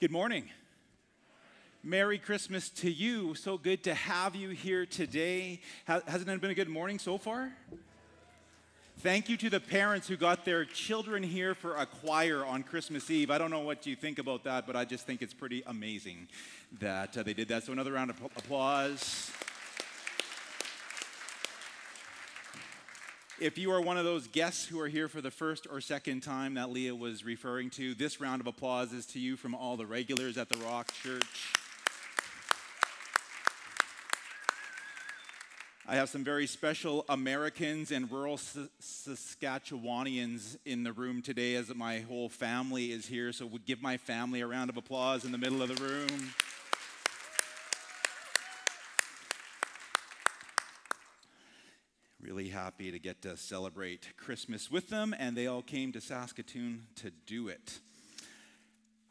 Good morning. Merry Christmas to you. So good to have you here today. Hasn't it been a good morning so far? Thank you to the parents who got their children here for a choir on Christmas Eve. I don't know what you think about that, but I just think it's pretty amazing that uh, they did that. So, another round of applause. If you are one of those guests who are here for the first or second time that Leah was referring to, this round of applause is to you from all the regulars at the Rock Church. I have some very special Americans and rural Saskatchewanians in the room today as my whole family is here. So, would give my family a round of applause in the middle of the room. Really happy to get to celebrate Christmas with them, and they all came to Saskatoon to do it.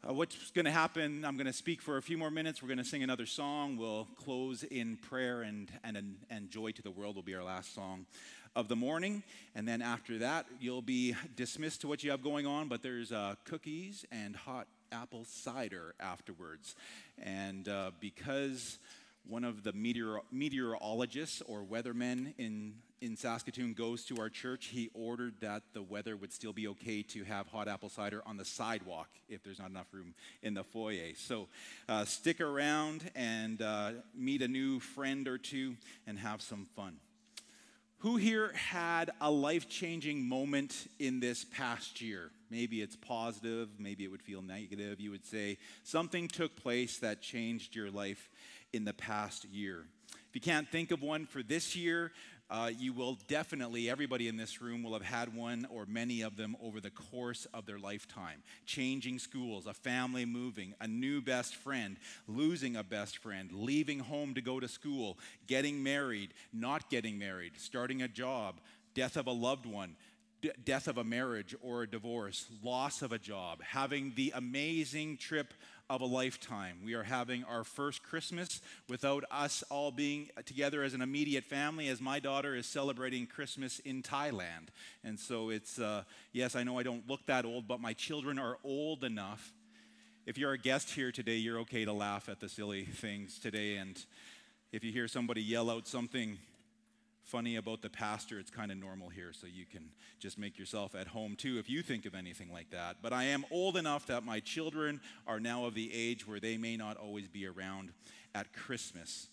Uh, what's going to happen? I'm going to speak for a few more minutes. We're going to sing another song. We'll close in prayer, and, and, and Joy to the World will be our last song of the morning. And then after that, you'll be dismissed to what you have going on, but there's uh, cookies and hot apple cider afterwards. And uh, because one of the meteor- meteorologists or weathermen in in Saskatoon goes to our church, he ordered that the weather would still be okay to have hot apple cider on the sidewalk if there's not enough room in the foyer. So uh, stick around and uh, meet a new friend or two and have some fun. Who here had a life changing moment in this past year? Maybe it's positive, maybe it would feel negative. You would say something took place that changed your life in the past year. If you can't think of one for this year, uh, you will definitely, everybody in this room will have had one or many of them over the course of their lifetime. Changing schools, a family moving, a new best friend, losing a best friend, leaving home to go to school, getting married, not getting married, starting a job, death of a loved one, D- death of a marriage or a divorce, loss of a job, having the amazing trip of a lifetime. We are having our first Christmas without us all being together as an immediate family, as my daughter is celebrating Christmas in Thailand. And so it's, uh, yes, I know I don't look that old, but my children are old enough. If you're a guest here today, you're okay to laugh at the silly things today. And if you hear somebody yell out something funny about the pastor, it's kind of normal here, so you can just make yourself at home too if you think of anything like that. But I am old enough that my children are now of the age where they may not always be around at Christmas.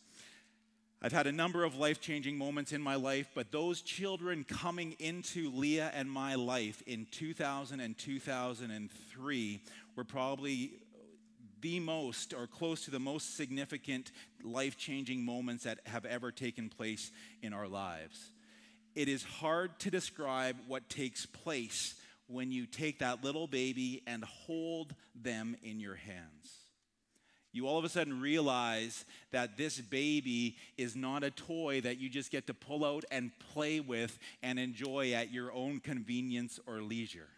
I've had a number of life changing moments in my life, but those children coming into Leah and my life in 2000 and 2003 were probably the most or close to the most significant life changing moments that have ever taken place in our lives. It is hard to describe what takes place when you take that little baby and hold them in your hands. You all of a sudden realize that this baby is not a toy that you just get to pull out and play with and enjoy at your own convenience or leisure.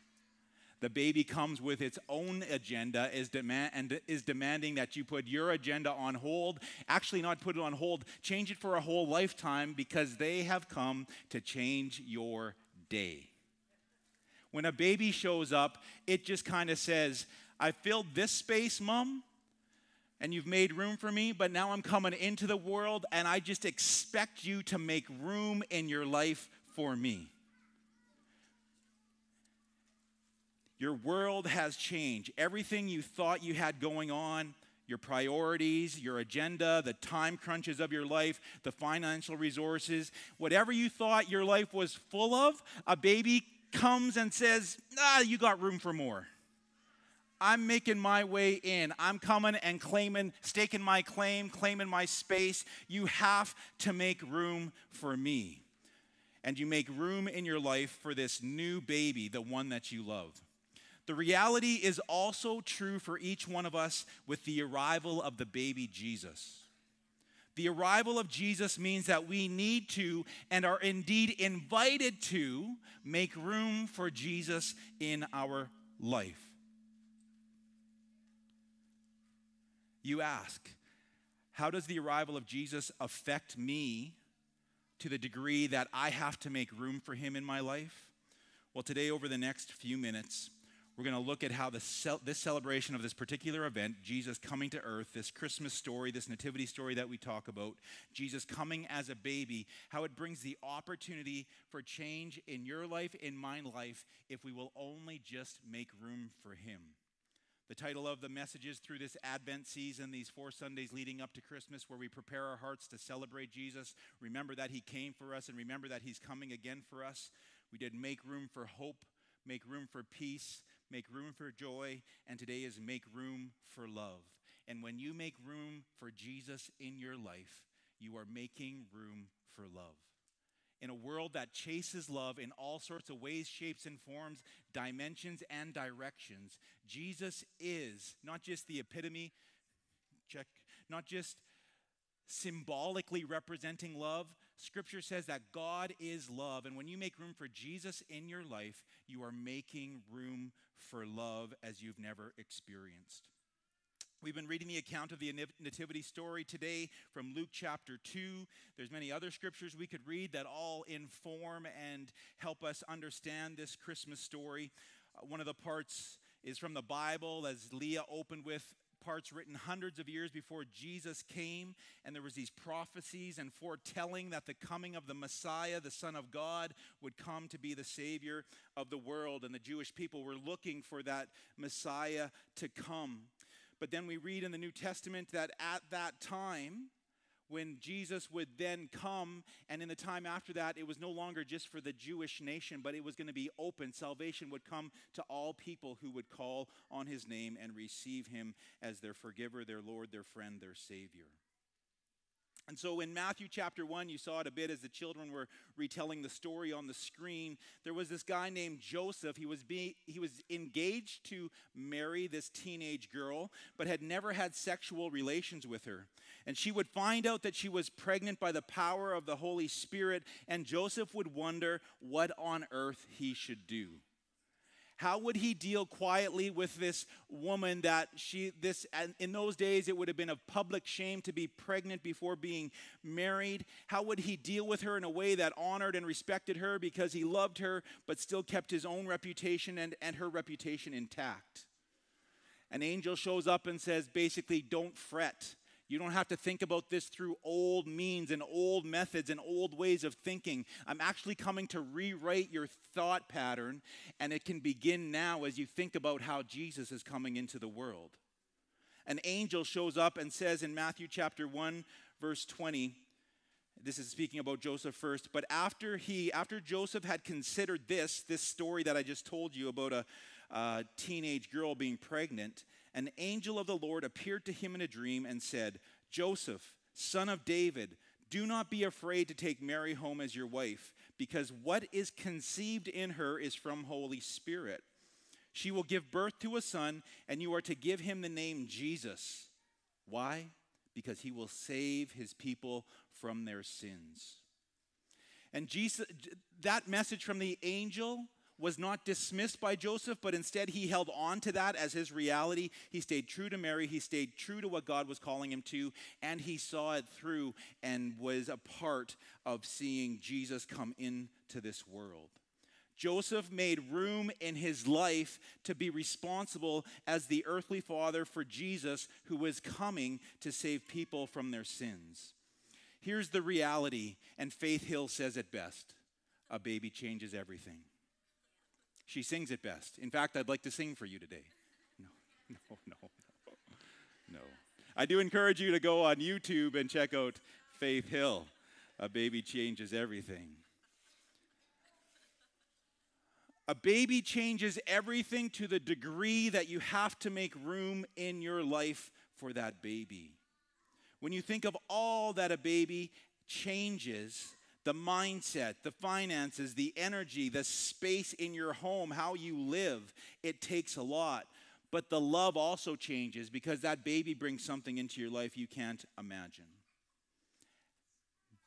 The baby comes with its own agenda is demand, and is demanding that you put your agenda on hold. Actually, not put it on hold, change it for a whole lifetime because they have come to change your day. When a baby shows up, it just kind of says, I filled this space, mom, and you've made room for me, but now I'm coming into the world and I just expect you to make room in your life for me. Your world has changed. Everything you thought you had going on, your priorities, your agenda, the time crunches of your life, the financial resources, whatever you thought your life was full of, a baby comes and says, Ah, you got room for more. I'm making my way in. I'm coming and claiming, staking my claim, claiming my space. You have to make room for me. And you make room in your life for this new baby, the one that you love. The reality is also true for each one of us with the arrival of the baby Jesus. The arrival of Jesus means that we need to and are indeed invited to make room for Jesus in our life. You ask, how does the arrival of Jesus affect me to the degree that I have to make room for him in my life? Well, today, over the next few minutes, We're going to look at how this celebration of this particular event, Jesus coming to earth, this Christmas story, this nativity story that we talk about, Jesus coming as a baby, how it brings the opportunity for change in your life, in my life, if we will only just make room for Him. The title of the messages through this Advent season, these four Sundays leading up to Christmas, where we prepare our hearts to celebrate Jesus, remember that He came for us, and remember that He's coming again for us. We did make room for hope, make room for peace, make room for joy, and today is make room for love. And when you make room for Jesus in your life, you are making room for love. In a world that chases love in all sorts of ways, shapes, and forms, dimensions, and directions, Jesus is not just the epitome, check, not just symbolically representing love, Scripture says that God is love. And when you make room for Jesus in your life, you are making room for love as you've never experienced. We've been reading the account of the nativity story today from Luke chapter 2. There's many other scriptures we could read that all inform and help us understand this Christmas story. Uh, one of the parts is from the Bible as Leah opened with parts written hundreds of years before Jesus came, and there was these prophecies and foretelling that the coming of the Messiah, the Son of God, would come to be the Savior of the world, and the Jewish people were looking for that Messiah to come. But then we read in the New Testament that at that time, when Jesus would then come, and in the time after that, it was no longer just for the Jewish nation, but it was going to be open. Salvation would come to all people who would call on his name and receive him as their forgiver, their Lord, their friend, their Savior. And so in Matthew chapter 1, you saw it a bit as the children were retelling the story on the screen. There was this guy named Joseph. He was, be, he was engaged to marry this teenage girl, but had never had sexual relations with her. And she would find out that she was pregnant by the power of the Holy Spirit, and Joseph would wonder what on earth he should do. How would he deal quietly with this woman that she, this, in those days, it would have been a public shame to be pregnant before being married? How would he deal with her in a way that honored and respected her because he loved her, but still kept his own reputation and, and her reputation intact? An angel shows up and says, basically, don't fret. You don't have to think about this through old means and old methods and old ways of thinking. I'm actually coming to rewrite your thought pattern, and it can begin now as you think about how Jesus is coming into the world. An angel shows up and says in Matthew chapter 1, verse 20, this is speaking about Joseph first, but after he, after Joseph had considered this, this story that I just told you about a, a teenage girl being pregnant, an angel of the Lord appeared to him in a dream and said, Joseph, son of David, do not be afraid to take Mary home as your wife, because what is conceived in her is from Holy Spirit. She will give birth to a son, and you are to give him the name Jesus. Why? Because he will save his people from their sins. And Jesus, that message from the angel was not dismissed by Joseph, but instead he held on to that as his reality. He stayed true to Mary, he stayed true to what God was calling him to, and he saw it through and was a part of seeing Jesus come into this world. Joseph made room in his life to be responsible as the earthly father for Jesus who was coming to save people from their sins. Here's the reality, and Faith Hill says it best a baby changes everything. She sings it best. In fact, I'd like to sing for you today. No, no, no, no. No. I do encourage you to go on YouTube and check out Faith Hill. A baby changes everything. A baby changes everything to the degree that you have to make room in your life for that baby. When you think of all that a baby changes, the mindset, the finances, the energy, the space in your home, how you live. It takes a lot. But the love also changes because that baby brings something into your life you can't imagine.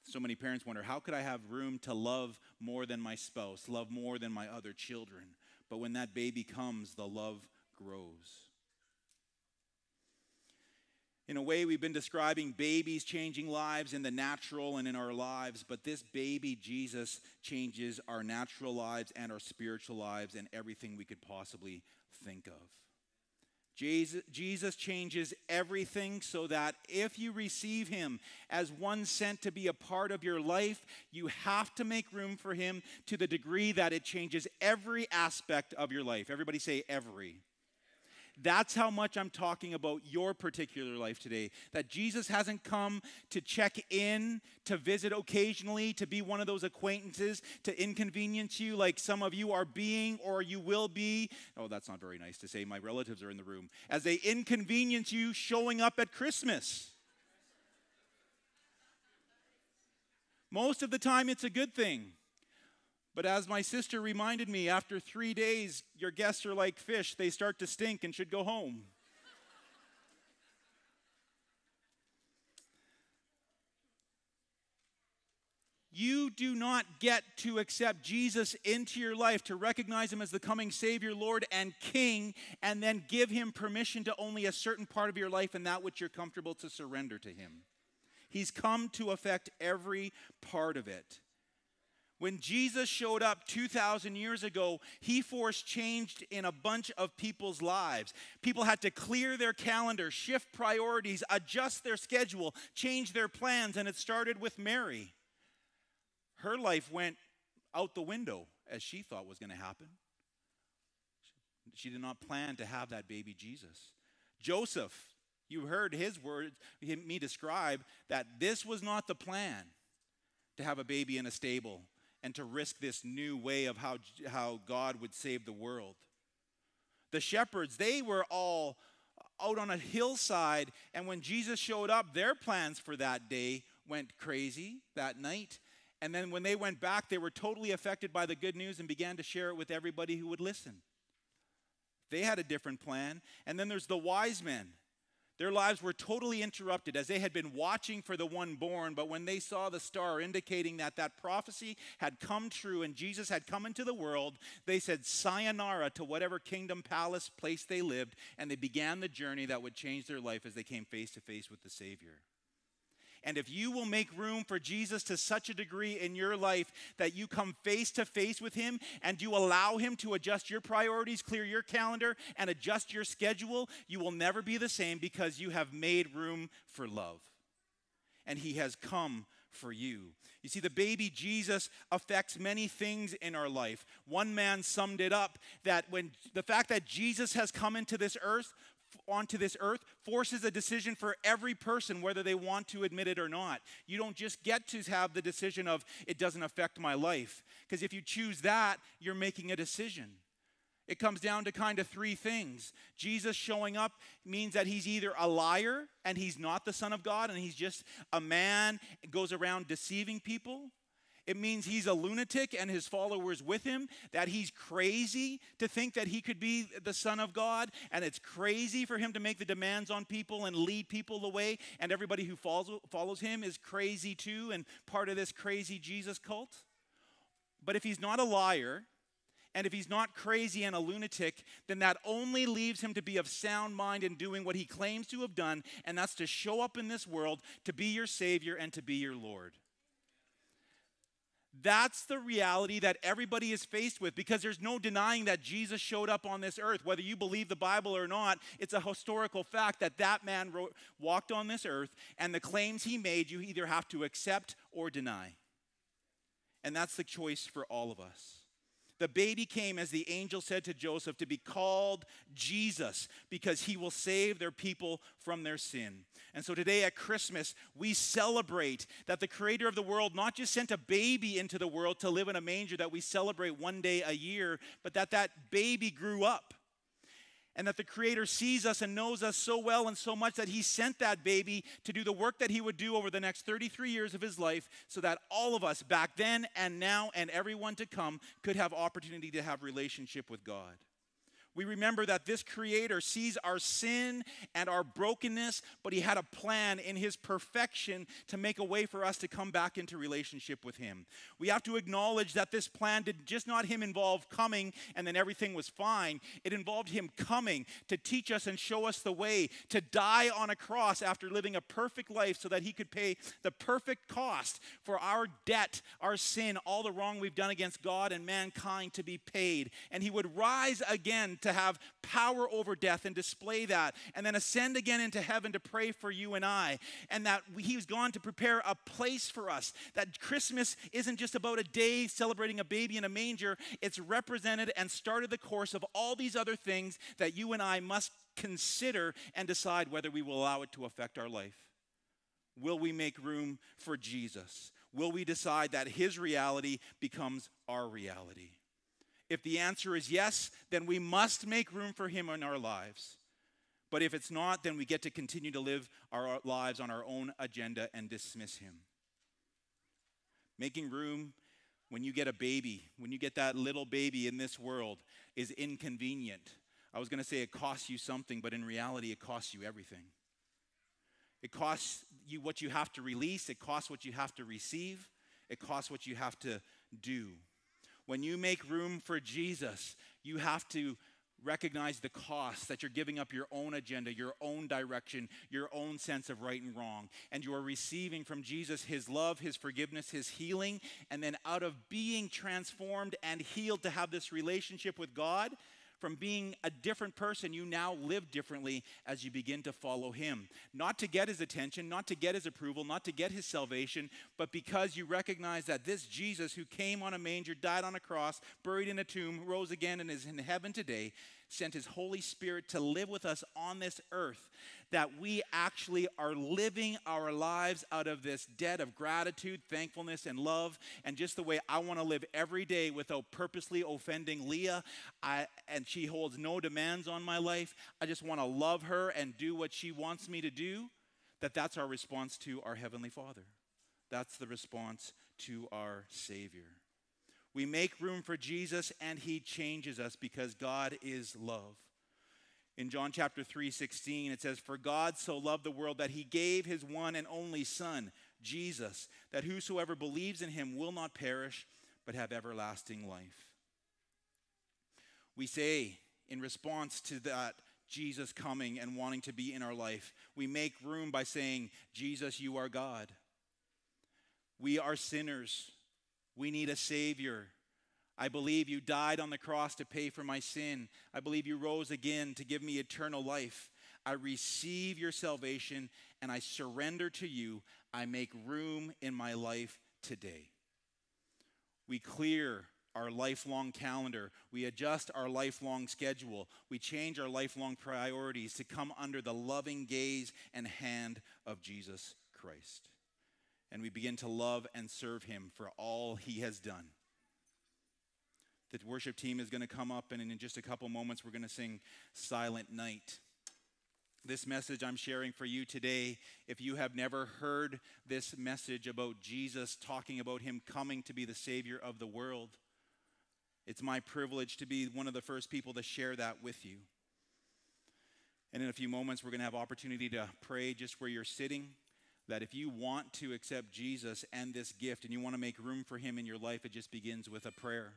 So many parents wonder how could I have room to love more than my spouse, love more than my other children? But when that baby comes, the love grows. In a way, we've been describing babies changing lives in the natural and in our lives, but this baby, Jesus, changes our natural lives and our spiritual lives and everything we could possibly think of. Jesus changes everything so that if you receive him as one sent to be a part of your life, you have to make room for him to the degree that it changes every aspect of your life. Everybody say every. That's how much I'm talking about your particular life today. That Jesus hasn't come to check in, to visit occasionally, to be one of those acquaintances, to inconvenience you like some of you are being or you will be. Oh, that's not very nice to say. My relatives are in the room. As they inconvenience you showing up at Christmas. Most of the time, it's a good thing. But as my sister reminded me, after three days, your guests are like fish. They start to stink and should go home. You do not get to accept Jesus into your life, to recognize him as the coming Savior, Lord, and King, and then give him permission to only a certain part of your life and that which you're comfortable to surrender to him. He's come to affect every part of it. When Jesus showed up 2,000 years ago, he forced change in a bunch of people's lives. People had to clear their calendar, shift priorities, adjust their schedule, change their plans, and it started with Mary. Her life went out the window as she thought was going to happen. She did not plan to have that baby Jesus. Joseph, you heard his words, me describe that this was not the plan to have a baby in a stable and to risk this new way of how, how God would save the world. The shepherds, they were all out on a hillside, and when Jesus showed up, their plans for that day went crazy that night. And then when they went back, they were totally affected by the good news and began to share it with everybody who would listen. They had a different plan. And then there's the wise men. Their lives were totally interrupted as they had been watching for the one born, but when they saw the star indicating that that prophecy had come true and Jesus had come into the world, they said sayonara to whatever kingdom, palace, place they lived, and they began the journey that would change their life as they came face to face with the Savior. And if you will make room for Jesus to such a degree in your life that you come face to face with Him and you allow Him to adjust your priorities, clear your calendar, and adjust your schedule, you will never be the same because you have made room for love. And He has come for you. You see, the baby Jesus affects many things in our life. One man summed it up that when the fact that Jesus has come into this earth onto this earth forces a decision for every person, whether they want to admit it or not. You don't just get to have the decision of, it doesn't affect my life. Because if you choose that, you're making a decision. It comes down to kind of three things. Jesus showing up means that he's either a liar and he's not the Son of God and he's just a man, goes around deceiving people it means he's a lunatic and his followers with him, that he's crazy to think that he could be the Son of God, and it's crazy for him to make the demands on people and lead people away, and everybody who follows, follows him is crazy too and part of this crazy Jesus cult. But if he's not a liar, and if he's not crazy and a lunatic, then that only leaves him to be of sound mind in doing what he claims to have done, and that's to show up in this world to be your Savior and to be your Lord. That's the reality that everybody is faced with because there's no denying that Jesus showed up on this earth. Whether you believe the Bible or not, it's a historical fact that that man wrote, walked on this earth, and the claims he made, you either have to accept or deny. And that's the choice for all of us. The baby came, as the angel said to Joseph, to be called Jesus because he will save their people from their sin. And so today at Christmas, we celebrate that the creator of the world not just sent a baby into the world to live in a manger that we celebrate one day a year, but that that baby grew up and that the Creator sees us and knows us so well and so much that He sent that baby to do the work that He would do over the next 33 years of His life so that all of us back then and now and everyone to come could have opportunity to have relationship with God. We remember that this Creator sees our sin and our brokenness, but He had a plan in His perfection to make a way for us to come back into relationship with Him. We have to acknowledge that this plan did just not Him involve coming and then everything was fine. It involved Him coming to teach us and show us the way, to die on a cross after living a perfect life so that He could pay the perfect cost for our debt, our sin, all the wrong we've done against God and mankind to be paid. And He would rise again to have power over death and display that, and then ascend again into heaven to pray for you and I. And that He's gone to prepare a place for us. That Christmas isn't just about a day celebrating a baby in a manger, it's represented and started the course of all these other things that you and I must consider and decide whether we will allow it to affect our life. Will we make room for Jesus? Will we decide that His reality becomes our reality? If the answer is yes, then we must make room for Him in our lives. But if it's not, then we get to continue to live our lives on our own agenda and dismiss Him. Making room when you get a baby, when you get that little baby in this world, is inconvenient. I was going to say it costs you something, but in reality, it costs you everything. It costs you what you have to release, it costs what you have to receive, it costs what you have to do. When you make room for Jesus, you have to recognize the cost that you're giving up your own agenda, your own direction, your own sense of right and wrong. And you are receiving from Jesus his love, his forgiveness, his healing. And then out of being transformed and healed to have this relationship with God, from being a different person, you now live differently as you begin to follow Him. Not to get His attention, not to get His approval, not to get His salvation, but because you recognize that this Jesus who came on a manger, died on a cross, buried in a tomb, rose again, and is in heaven today, sent His Holy Spirit to live with us on this earth that we actually are living our lives out of this debt of gratitude, thankfulness, and love, and just the way I want to live every day without purposely offending Leah. I, and she holds no demands on my life. I just want to love her and do what she wants me to do. That that's our response to our Heavenly Father. That's the response to our Savior. We make room for Jesus and He changes us because God is love. In John chapter 3, 16, it says, For God so loved the world that he gave his one and only Son, Jesus, that whosoever believes in him will not perish, but have everlasting life. We say, in response to that Jesus coming and wanting to be in our life, we make room by saying, Jesus, you are God. We are sinners. We need a Savior. I believe you died on the cross to pay for my sin. I believe you rose again to give me eternal life. I receive your salvation and I surrender to you. I make room in my life today. We clear our lifelong calendar. We adjust our lifelong schedule. We change our lifelong priorities to come under the loving gaze and hand of Jesus Christ. And we begin to love and serve him for all he has done. The worship team is going to come up, and in just a couple moments, we're going to sing Silent Night. This message I'm sharing for you today, if you have never heard this message about Jesus talking about him coming to be the Savior of the world, it's my privilege to be one of the first people to share that with you. And in a few moments, we're going to have opportunity to pray just where you're sitting. That if you want to accept Jesus and this gift and you want to make room for him in your life, it just begins with a prayer.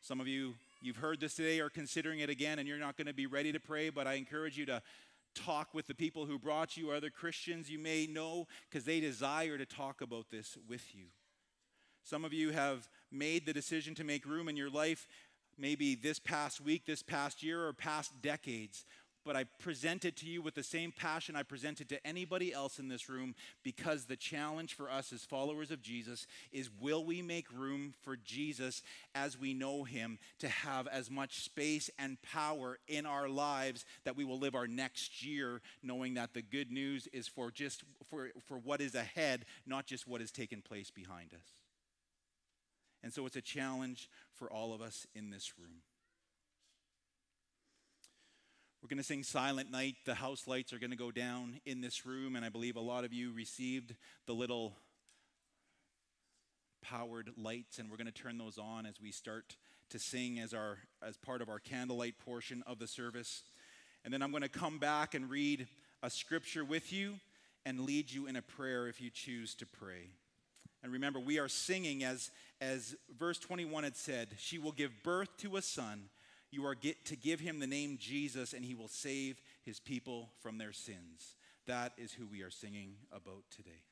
Some of you, you've heard this today, are considering it again, and you're not going to be ready to pray, but I encourage you to talk with the people who brought you, other Christians you may know, because they desire to talk about this with you. Some of you have made the decision to make room in your life, maybe this past week, this past year, or past decades but I present it to you with the same passion I present it to anybody else in this room because the challenge for us as followers of Jesus is will we make room for Jesus as we know him to have as much space and power in our lives that we will live our next year knowing that the good news is for just for, for what is ahead, not just what has taken place behind us. And so it's a challenge for all of us in this room. We're going to sing Silent Night. The house lights are going to go down in this room, and I believe a lot of you received the little powered lights, and we're going to turn those on as we start to sing as, our, as part of our candlelight portion of the service. And then I'm going to come back and read a scripture with you and lead you in a prayer if you choose to pray. And remember, we are singing as, as verse 21 had said, She will give birth to a son. You are get, to give him the name Jesus, and he will save his people from their sins. That is who we are singing about today.